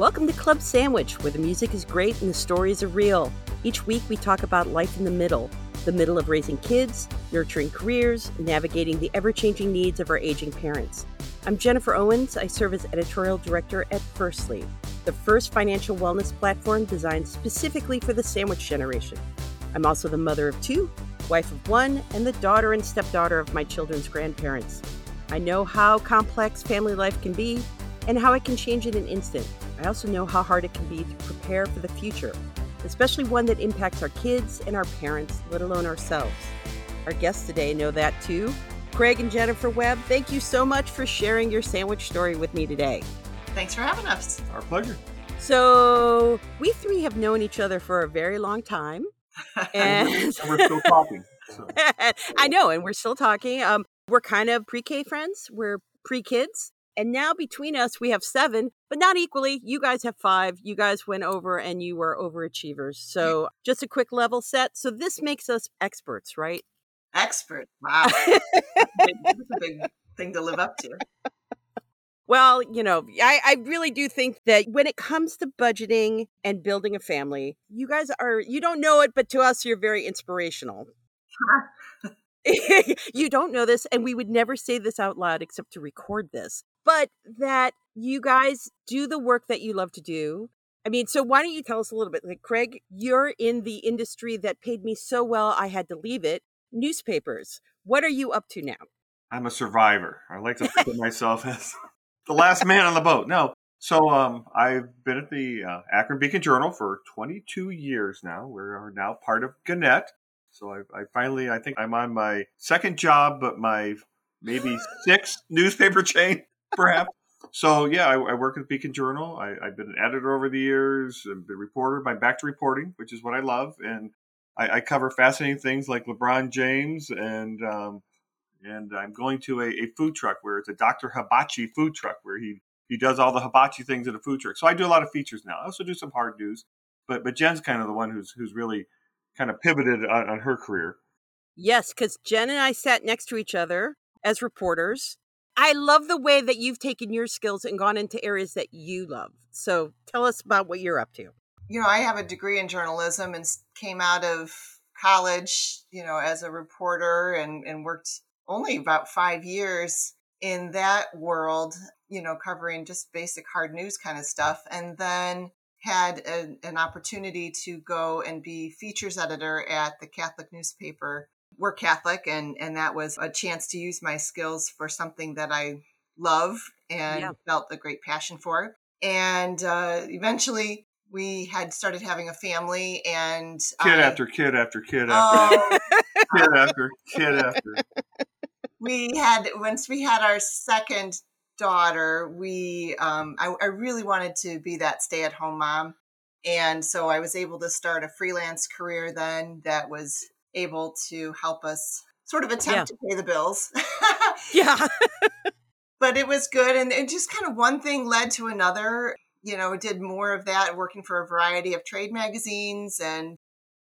Welcome to Club Sandwich, where the music is great and the stories are real. Each week we talk about life in the middle the middle of raising kids, nurturing careers, navigating the ever changing needs of our aging parents. I'm Jennifer Owens. I serve as editorial director at Firstly, the first financial wellness platform designed specifically for the sandwich generation. I'm also the mother of two, wife of one, and the daughter and stepdaughter of my children's grandparents. I know how complex family life can be and how it can change in an instant. I also know how hard it can be to prepare for the future, especially one that impacts our kids and our parents, let alone ourselves. Our guests today know that too. Craig and Jennifer Webb, thank you so much for sharing your sandwich story with me today. Thanks for having us. Our pleasure. So, we three have known each other for a very long time. And, and we're still talking. So. I know, and we're still talking. Um, we're kind of pre K friends, we're pre kids. And now between us, we have seven, but not equally. You guys have five. You guys went over and you were overachievers. So just a quick level set. So this makes us experts, right? Expert. Wow. That's a big thing to live up to. Well, you know, I, I really do think that when it comes to budgeting and building a family, you guys are, you don't know it, but to us, you're very inspirational. you don't know this, and we would never say this out loud except to record this but that you guys do the work that you love to do. I mean, so why don't you tell us a little bit? Like, Craig, you're in the industry that paid me so well, I had to leave it. Newspapers. What are you up to now? I'm a survivor. I like to think of myself as the last man on the boat. No. So um, I've been at the uh, Akron Beacon Journal for 22 years now. We are now part of Gannett. So I, I finally, I think I'm on my second job, but my maybe sixth newspaper chain perhaps. So yeah, I, I, work at Beacon Journal. I, have been an editor over the years, I've been a reporter. I'm back to reporting, which is what I love, and I, I cover fascinating things like LeBron James, and um, and I'm going to a, a, food truck where it's a Dr. Hibachi food truck where he he does all the hibachi things at a food truck. So I do a lot of features now. I also do some hard news, but but Jen's kind of the one who's who's really kind of pivoted on, on her career. Yes, because Jen and I sat next to each other as reporters I love the way that you've taken your skills and gone into areas that you love. So tell us about what you're up to. You know, I have a degree in journalism and came out of college, you know, as a reporter and, and worked only about five years in that world, you know, covering just basic hard news kind of stuff. And then had a, an opportunity to go and be features editor at the Catholic newspaper we're Catholic, and and that was a chance to use my skills for something that I love and yeah. felt a great passion for. And uh, eventually, we had started having a family, and kid I, after kid after kid after oh, kid after kid after. We had once we had our second daughter, we um, I, I really wanted to be that stay at home mom. And so I was able to start a freelance career then that was able to help us sort of attempt yeah. to pay the bills. yeah. but it was good. And, and just kind of one thing led to another. You know, did more of that working for a variety of trade magazines. And,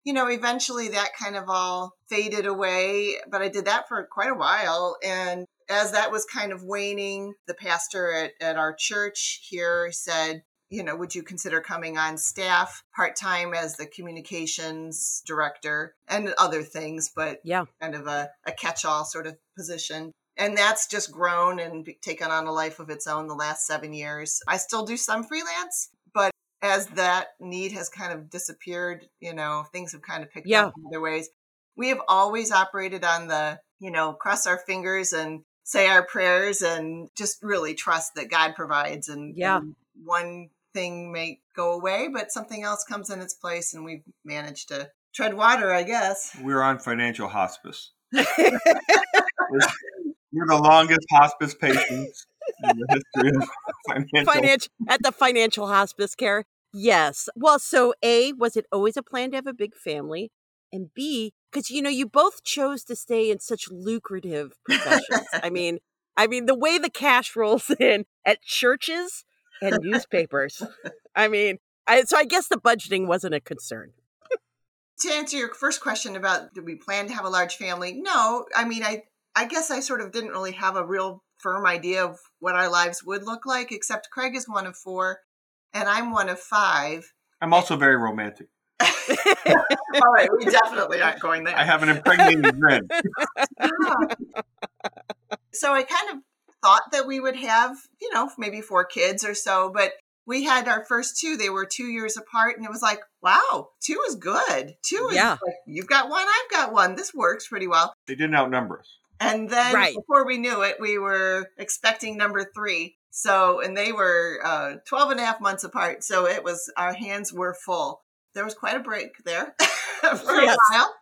you know, eventually that kind of all faded away. But I did that for quite a while. And as that was kind of waning, the pastor at, at our church here said, you know, would you consider coming on staff part time as the communications director and other things, but yeah, kind of a, a catch all sort of position. And that's just grown and taken on a life of its own the last seven years. I still do some freelance, but as that need has kind of disappeared, you know, things have kind of picked yeah. up in other ways. We have always operated on the, you know, cross our fingers and say our prayers and just really trust that God provides and, yeah. And one thing may go away, but something else comes in its place, and we've managed to tread water, I guess. We're on financial hospice. we're, the longest hospice patients in the history of financial. financial at the financial hospice care. Yes. Well, so A, was it always a plan to have a big family? And B, because you know, you both chose to stay in such lucrative professions. I mean, I mean, the way the cash rolls in at churches, and newspapers. I mean, I, so I guess the budgeting wasn't a concern. to answer your first question about did we plan to have a large family? No, I mean, I I guess I sort of didn't really have a real firm idea of what our lives would look like. Except Craig is one of four, and I'm one of five. I'm also very romantic. All right, we definitely aren't going there. I have an impregnating grin. Yeah. so I kind of thought that we would have, you know, maybe four kids or so, but we had our first two. They were two years apart, and it was like, wow, two is good. Two is Yeah. like, you've got one, I've got one. This works pretty well. They didn't outnumber us. And then Right. before we knew it, we were expecting number three. So, and they were uh, 12 and a half months apart. So it was, our hands were full. There was quite a break there for Yes. a while.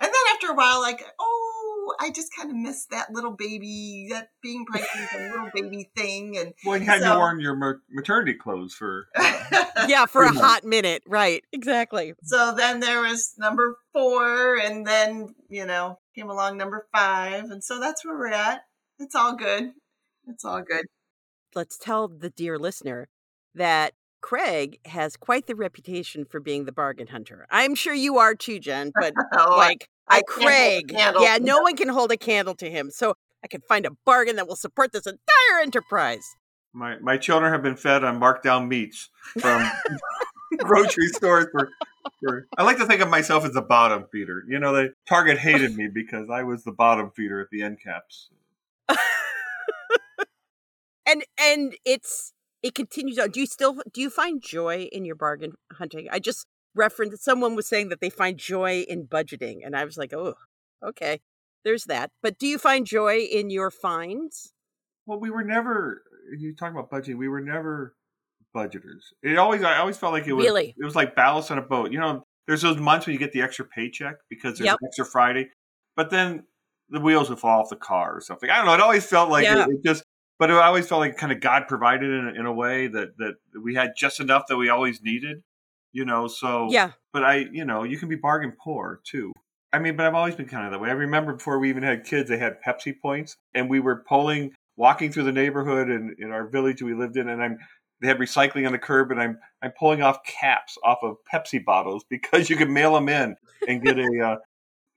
And then after a while, like, oh, I just kind of missed that little baby, that being pregnant, a little baby thing. And Well, you hadn't So- worn your maternity clothes for. Uh, yeah, for a Pretty hot minute. Right. Exactly. so then there was number four, and then, you know, came along number five. And so that's where we're at. It's all good. It's all good. Let's tell the dear listener that Craig has quite the reputation for being the bargain hunter. I'm sure you are too, Jen, but Oh, like I can't hold a Craig, yeah, no one can hold a candle to him. So I can find a bargain that will support this entire enterprise. My my children have been fed on markdown meats from grocery stores for, for. I like to think of myself as the bottom feeder. You know, the Target hated me because I was the bottom feeder at the end caps. and and it's it continues on. Do you still do you find joy in your bargain hunting? I just referenced someone was saying that they find joy in budgeting, and I was like, oh, okay, there's that. But do you find joy in your finds? Well, we were never. You talk about budgeting. We were never budgeters. It always. I always felt like it was. Really? It was like ballast on a boat. You know, there's those months when you get the extra paycheck because there's Yep. an extra Friday, but then the wheels would fall off the car or something. I don't know. It always felt like Yeah. it, it just. But it always felt like kind of God provided in, in a way that that we had just enough that we always needed. You know, so Yeah, but I, you know, you can be bargain poor too. I mean, but I've always been kind of that way. I remember before we even had kids, they had Pepsi points, and we were pulling, walking through the neighborhood in, in our village we lived in, and I'm they had recycling on the curb, and I'm I'm pulling off caps off of Pepsi bottles because you can mail them in and get a. Uh,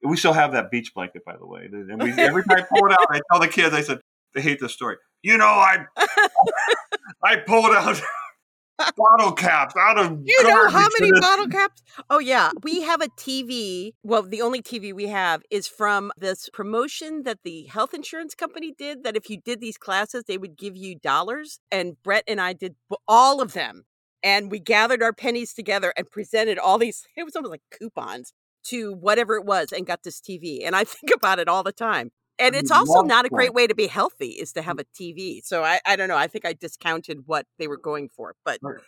we still have that beach blanket, by the way, and we every time I pull it out, I tell the kids, I said they hate this story. You know, I I pulled out bottle caps out of you know how many bottle caps? Oh yeah, we have a TV. Well, the only TV we have is from this promotion that the health insurance company did. That if you did these classes, they would give you dollars. And Brett and I did all of them, and we gathered our pennies together and presented all these. It was almost like coupons to whatever it was, and got this TV. And I think about it all the time. And it's also not a great way to be healthy is to have mm. a TV. So I, I don't know. I think I discounted what they were going for, but our,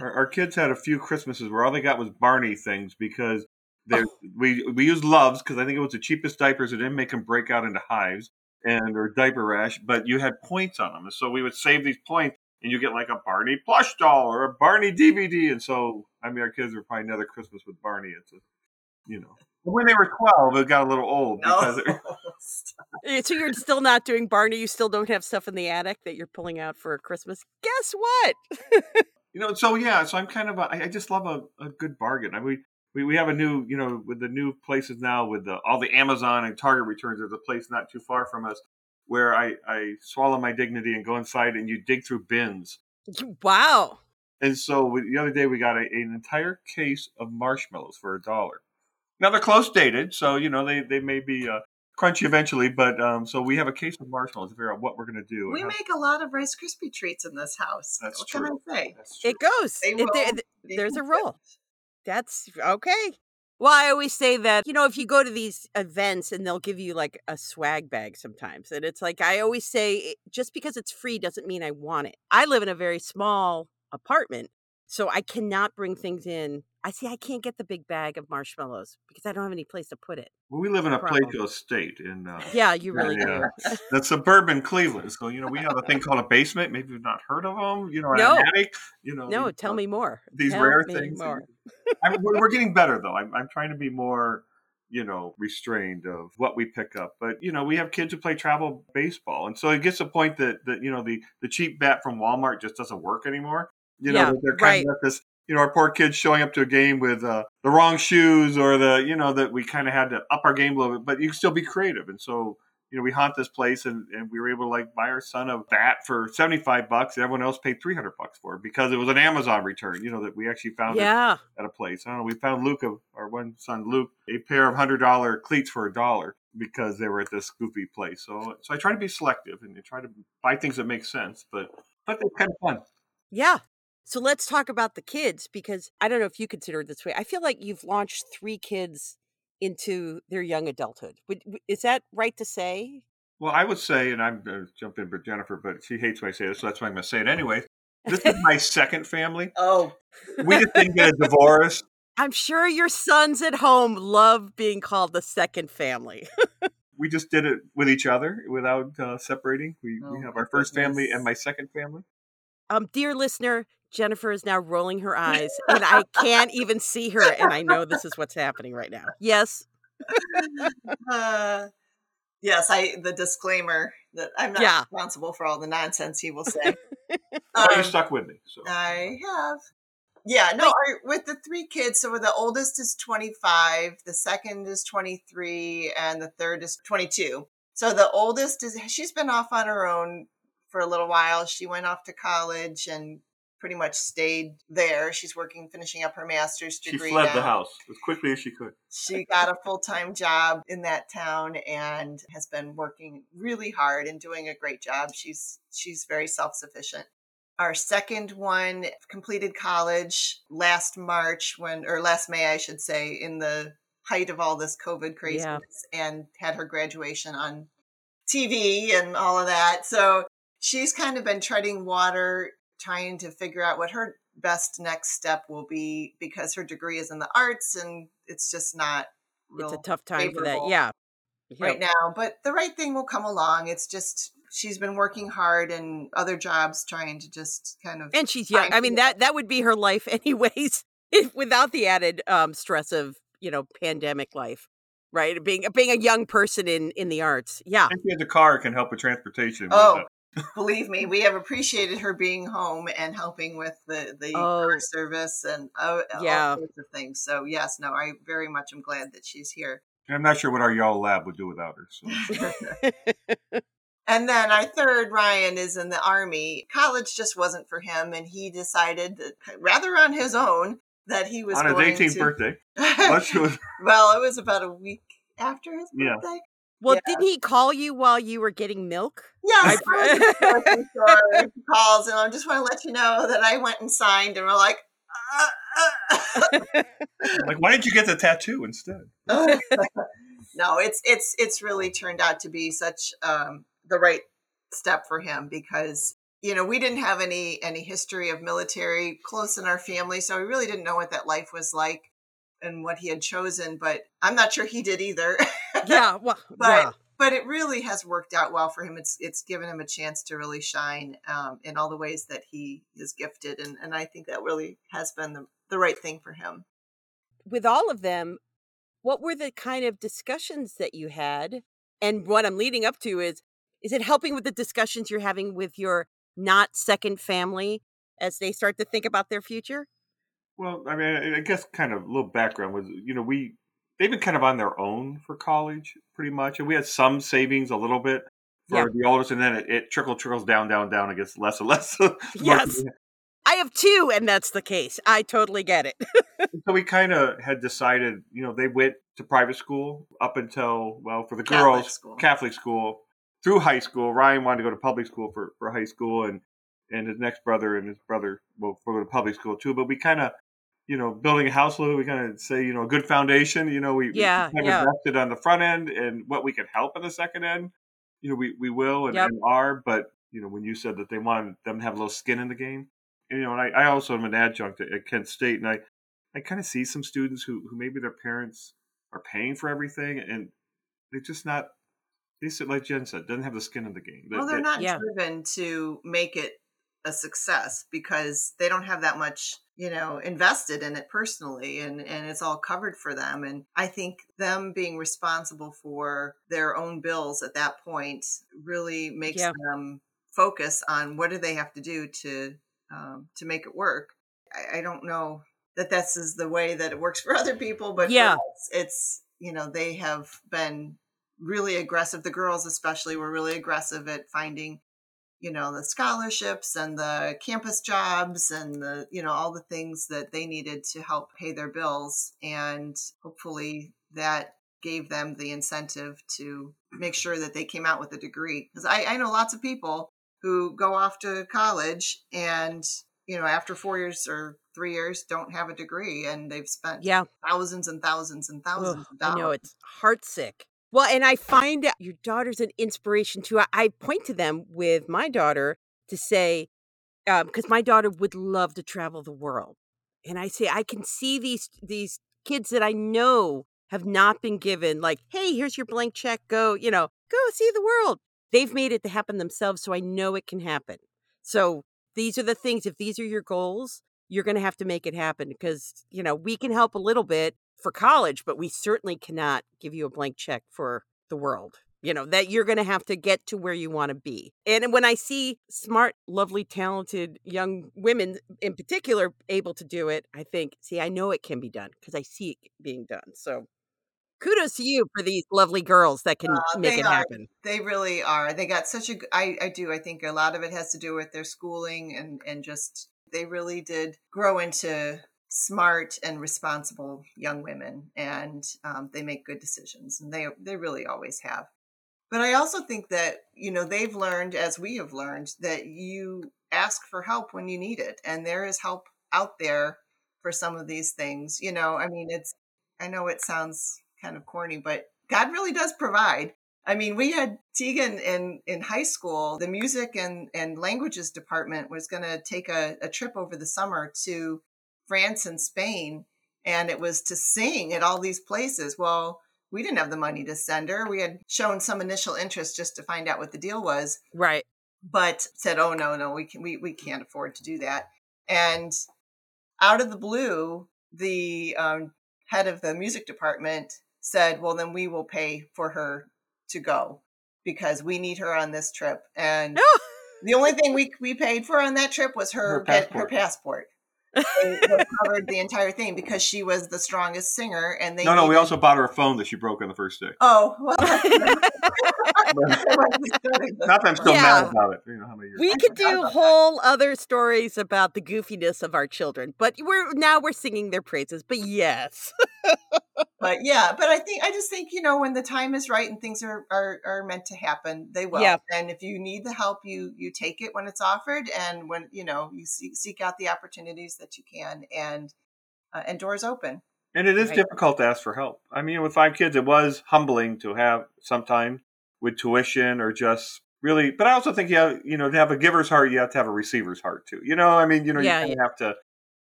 our, our kids had a few Christmases where all they got was Barney things because they Oh. we we used Luvs because I think it was the cheapest diapers. It didn't make them break out into hives and or diaper rash, but you had points on them, and so we would save these points, and you get like a Barney plush doll or a Barney DVD. And so I mean, our kids were probably another Christmas with Barney. It's a you know. But when they were twelve, it got a little old because No. it, Eh, So you're still not doing Barney. You still don't have stuff in the attic that you're pulling out for Christmas. Guess what? you know so yeah so i'm kind of a, I, I just love a, a good bargain I mean, we, we have a new you know with the new places now with the, all the amazon and target returns there's a place not too far from us where i i swallow my dignity and go inside and you dig through bins Wow. and so we, the other day we got a, an entire case of marshmallows for a dollar now they're close dated so you know they they may be uh, crunchy eventually but um so we have a case of marshmallows to figure out what we're going to do we make a lot of Rice Krispie treats in this house. That's what true. can I say? It goes. They It- will there- there's a consistent. roll. That's okay. Well, I always say that, you know, if you go to these events and they'll give you like a swag bag sometimes. And it's like, I always say, just because it's free doesn't mean I want it. I live in a very small apartment, so I cannot bring things in. I see, I can't get the big bag of marshmallows because I don't have any place to put it. well, we live in a Problem. Plato state in uh, Yeah, you really Yeah. do. the suburban Cleveland. So you know we have a thing called a basement. Maybe you've not heard of them. You know, No. an attic. You know, No, these, tell uh, me more. these Tell rare things. more. I'm, we're, we're getting better though. I'm, I'm trying to be more, you know, restrained of what we pick up. But you know, we have kids who play travel baseball, and so it gets to the point that that you know the the cheap bat from Walmart just doesn't work anymore. You know, Yeah, they're kind right. of this. You know, our poor kids showing up to a game with uh, the wrong shoes, or the you know that we kind of had to up our game a little bit. But you can still be creative, and so you know, we haunt this place and, and we were able to like buy our son a bat for 75 bucks and everyone else paid 300 bucks for it because it was an Amazon return, you know, that we actually found yeah. at a place. I don't know. We found Luke, our one son, Luke, a pair of $100 cleats for a dollar because they were at this goofy place. So, so I try to be selective and I try to buy things that make sense, but, but they're kind of fun. Yeah. So let's talk about the kids because I don't know if you consider it this way. I feel like you've launched three kids into their young adulthood. Is that right to say? Well, I would say, and I'm going to jump in for Jennifer, but she hates when I say this, so that's why I'm going to say it anyway. This is my second family. Oh. We just didn't get a divorce. I'm sure your sons at home love being called the second family. we just did it with each other without uh, separating. We, oh, we have our first goodness. family and my second family. Um, dear listener, Jennifer is now rolling her eyes, and I can't even see her, and I know this is what's happening right now. Yes. uh, yes, I the disclaimer that I'm not yeah. responsible for all the nonsense he will say. um, you stuck with me. So. I have. Yeah, no, our, with the three kids, so the oldest is 25, the second is 23, and the third is 22. So the oldest is, she's been off on her own for a little while. She went off to college and pretty much stayed there. She's working, finishing up her master's degree. She fled now. the house as quickly as she could. She got a full time job in that town and has been working really hard and doing a great job. She's she's very self sufficient. Our second one completed college last March when, or last May, I should say, in the height of all this COVID craziness, yeah. and had her graduation on TV and all of that. So she's kind of been treading water trying to figure out what her best next step will be because her degree is in the arts and it's just not it's a tough time for that yeah. right now but the right thing will come along. It's just she's been working hard and other jobs trying to just kind of and she's young. i mean that that would be her life anyways if, without the added um, stress of you know pandemic life right? Being being a young person in in the arts. Yeah. If you have the car can help with transportation oh believe me, we have appreciated her being home and helping with the the oh. service and uh, yeah. all sorts of things. So yes, no, I very much am glad that she's here. I'm not sure what our y'all lab would do without her. So. and then our third, Ryan, is in the army. College just wasn't for him, and he decided that rather on his own that he was on his 18th to... birthday. well, it was about a week after his birthday. Yeah. Well, yeah. did he call you while you were getting milk? Yes. calls, and I just want to let you know that I went and signed, and we're like, uh, uh. like, why didn't you get the tattoo instead? no, it's it's it's really turned out to be such um, the right step for him because you know we didn't have any any history of military close in our family, so we really didn't know what that life was like and what he had chosen. But I'm not sure he did either. Yeah, well, but yeah. but it really has worked out well for him. It's it's given him a chance to really shine um, in all the ways that he is gifted, and and I think that really has been the the right thing for him. With all of them, what were the kind of discussions that you had? And what I'm leading up to is is it helping with the discussions you're having with your not second family as they start to think about their future? Well, I mean, I guess kind of a little background was, you know, we they've been kind of on their own for college pretty much, and we had some savings a little bit for yeah. the oldest, and then it, it trickle trickles down, down, down. It gets less and less. yes, I have two, and that's the case. I totally get it. so we kind of had decided, you know, they went to private school up until well, for the girls, Catholic school. Catholic school through high school. Ryan wanted to go to public school for for high school, and and his next brother and his brother will go to public school too. But we kind of you know, building a house little, we kind of say, you know, a good foundation. You know, we, yeah, we kind yeah. invested on the front end and what we can help in the second end. You know, we, we will and, yep. and, are, but you know, when you said that they wanted them to have a little skin in the game, and, you know, and I, I also am an adjunct at, at Kent State, and I, I kind of see some students who, who maybe their parents are paying for everything, and they're just not. They said, like Jen said, doesn't have the skin in the game. Well, they're not yeah. driven to make it a success because they don't have that much you know invested in it personally and and it's all covered for them and i think them being responsible for their own bills at that point really makes yeah. them focus on what do they have to do to um, to make it work I, I don't know that this is the way that it works for other people but yeah us, it's you know they have been really aggressive. The girls, especially, were really aggressive at finding, you know, the scholarships and the campus jobs and the, you know, all the things that they needed to help pay their bills. And hopefully that gave them the incentive to make sure that they came out with a degree. Because I, I know lots of people who go off to college and you know after four years or three years don't have a degree and they've spent Yeah. thousands and thousands and thousands Ugh, of dollars. I know it's heartsick. Well, and I find your daughter's an inspiration too. I, I point to them with my daughter to say, um, because my daughter would love to travel the world, and I say I can see these these kids that I know have not been given like, hey, here's your blank check, go, you know, go see the world. They've made it to happen themselves, so I know it can happen. So these are the things. If these are your goals, you're going to have to make it happen because you know we can help a little bit for college, but we certainly cannot give you a blank check for the world. You know, that you're going to have to get to where you want to be. And when I see smart, lovely, talented young women in particular able to do it, I think, see, I know it can be done because I see it being done. So kudos to you for these lovely girls that can Uh, make it are. happen. They really are. They got such a. I I do. I think a lot of it has to do with their schooling and and just they really did grow into smart and responsible young women, and um, they make good decisions, and they they really always have. But I also think that you know they've learned, as we have learned, that you ask for help when you need it, and there is help out there for some of these things. You know, I mean, it's. I know it sounds kind of corny, but God really does provide. I mean, we had Tegan in, in high school, the music and, and languages department was going to take a, a trip over the summer to France and Spain, and it was to sing at all these places. Well, we didn't have the money to send her. We had shown some initial interest just to find out what the deal was Right. but said, "Oh no, no, we can we we can't afford to do that." And out of the blue, the um, head of the music department said, "Well, then we will pay for her to go because we need her on this trip." And No. the only thing we we paid for on that trip was her Her get- her passport. Passport. They- they covered the entire thing because she was the strongest singer, and they no, no, we needed- also bought her a phone that she broke on the first day. Oh, well, Not that I'm still Yeah. mad about it. You know how many years. We could do about that. whole other stories about the goofiness of our children, but we're now we're singing their praises. But yes, but yeah but i think i just think you know when the time is right and things are are, are meant to happen they will Yeah. and if you need the help you you take it when it's offered and when you know you seek, seek out the opportunities that you can and uh, and doors open And it is Right. difficult to ask for help. I mean, with five kids, it was humbling to have sometime with tuition or just really. But I also think you have, you know, to have a giver's heart, you have to have a receiver's heart too. You know, I mean, you know, Yeah, you kinda have to,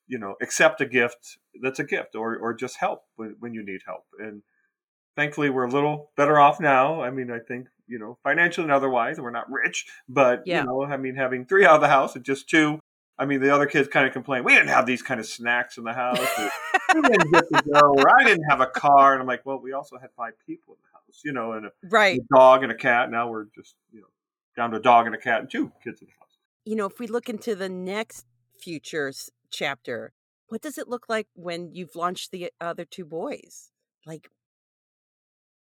you know, accept a gift that's a gift, or or just help when, when you need help. And thankfully, we're a little better off now. I mean, I think you know, financially and otherwise, we're not rich, but Yeah. you know, I mean, having three out of the house and just two. I mean, the other kids kind of complain, we didn't have these kind of snacks in the house. or, we didn't get to go, or I didn't have a car. And I'm like, well, we also had five people in the house, you know, and a, right. a dog and a cat. Now we're just, you know, down to a dog and a cat and two kids in the house. You know, if we look into the next futures chapter, what does it look like when you've launched the other two boys? Like,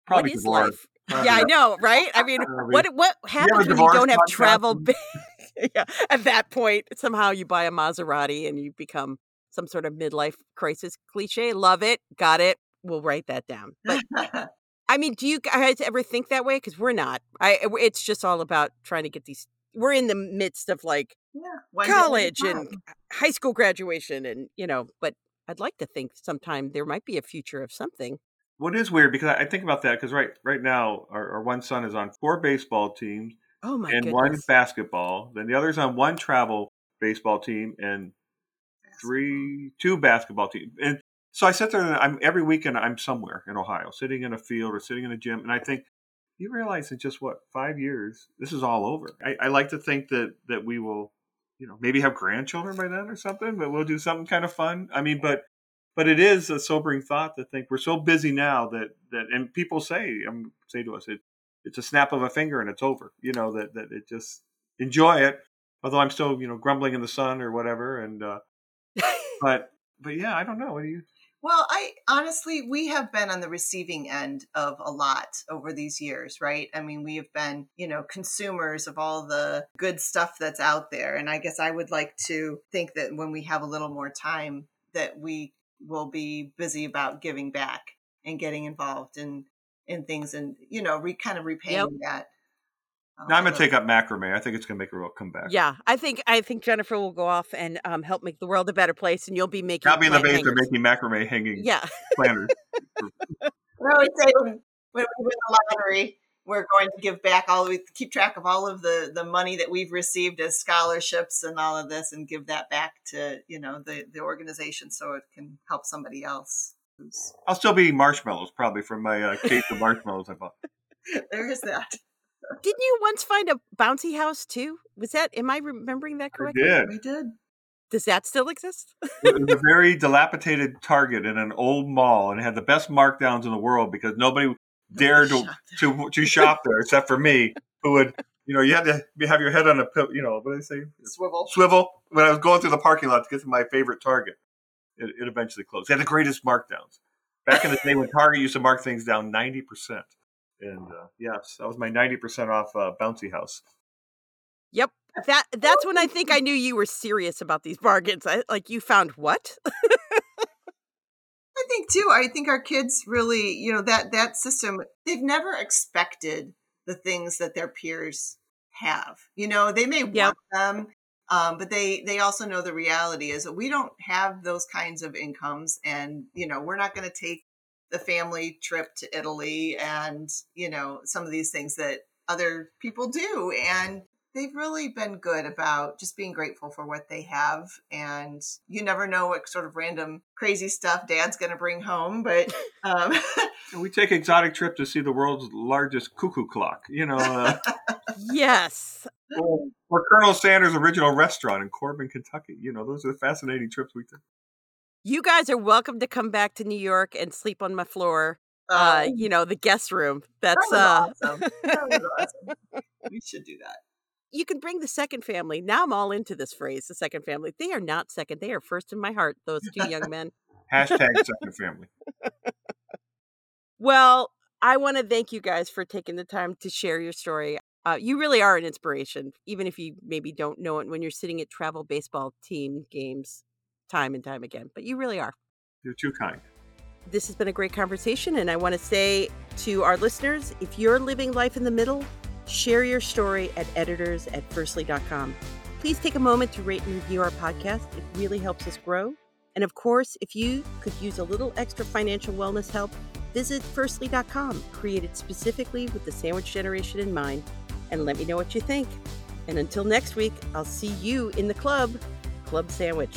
Probably what is divorced. life? Probably- Yeah, I know, right? I mean, Probably- what what happens when you don't have travel? yeah, at that point, somehow you buy a Maserati and you become some sort of midlife crisis cliche. Love it, got it. We'll write that down. But I mean, do you guys ever think that way? Because we're not. I. It's just all about trying to get these. We're in the midst of like yeah one day at a college and high school graduation, and you know. But I'd like to think sometime there might be a future of something. What is weird because I I think about that because right right now our, our one son is on four baseball teams Oh my and goodness! one basketball. Then the other's on one travel baseball team and three two basketball teams. And so I sit there and I'm every weekend I'm somewhere in Ohio, sitting in a field or sitting in a gym, and I think you realize in just what five years this is all over. I, I like to think that that we will, you know, maybe have grandchildren by then or something, but we'll do something kind of fun. I mean, but but it is a sobering thought to think we're so busy now that that and people say um, say to us it it's a snap of a finger and it's over. You know that that it just enjoy it. Although I'm still you know grumbling in the sun or whatever, and uh, but but yeah, I don't know. What do you? Well, I honestly, we have been on the receiving end of a lot over these years, right? I mean, we have been, you know, consumers of all the good stuff that's out there. And I guess I would like to think that when we have a little more time, that we will be busy about giving back and getting involved in in things and you know re kind of repaying yep. that now I'm gonna take up macrame. I think it's gonna make a real comeback. Yeah, I think I think Jennifer will go off and um, help make the world a better place, and you'll be making. I'll be in the basement making macrame hanging. Yeah, planners. I would say when, when we win the lottery, we're going to give back all we keep track of all of the the money that we've received as scholarships and all of this, and give that back to you know the the organization so it can help somebody else. I'll still be marshmallows probably from my uh, case of marshmallows I bought. there is that. Didn't you once find a bouncy house too? Was that? Am I remembering that correctly? Yeah. We did. Does that still exist? it was a very dilapidated Target in an old mall, and it had the best markdowns in the world because nobody dared to, to, to shop there except for me, who would you know you had to have your head on a you know what did I say swivel swivel when I was going through the parking lot to get to my favorite Target. It, it eventually closed. They had the greatest markdowns back in the day when Target used to mark things down ninety percent. And uh, yes, that was my ninety percent off uh, bouncy house. Yep, that that's when I think I knew you were serious about these bargains. I, like you found what? I think too. I think our kids really, you know, that that system. They've never expected the things that their peers have. You know, they may yep. want them, um, but they they also know the reality is that we don't have those kinds of incomes, and you know, we're not going to take the family trip to Italy and, you know, some of these things that other people do. And they've really been good about just being grateful for what they have. And you never know what sort of random crazy stuff dad's going to bring home. But um, we take exotic trip to see the world's largest cuckoo clock, you know. Uh, yes. Or, or Colonel Sanders' original restaurant in Corbin, Kentucky. You know, those are the fascinating trips we take you guys are welcome to come back to New York and sleep on my floor. Uh, oh. you know, the guest room. That's that uh awesome. That awesome. we should do that. You can bring the second family. Now I'm all into this phrase, the second family. They are not second. They are first in my heart, those two young men. Hashtag second family. well, I want to thank you guys for taking the time to share your story. Uh, you really are an inspiration, even if you maybe don't know it when you're sitting at travel baseball team games time and time again, but you really are. You're too kind. This has been a great conversation, and I want to say to our listeners if you're living life in the middle, share your story at editors at firstly.com. Please take a moment to rate and review our podcast. It really helps us grow. And of course, if you could use a little extra financial wellness help, visit firstly.com, created specifically with the sandwich generation in mind, and let me know what you think. And until next week, I'll see you in the club, Club Sandwich.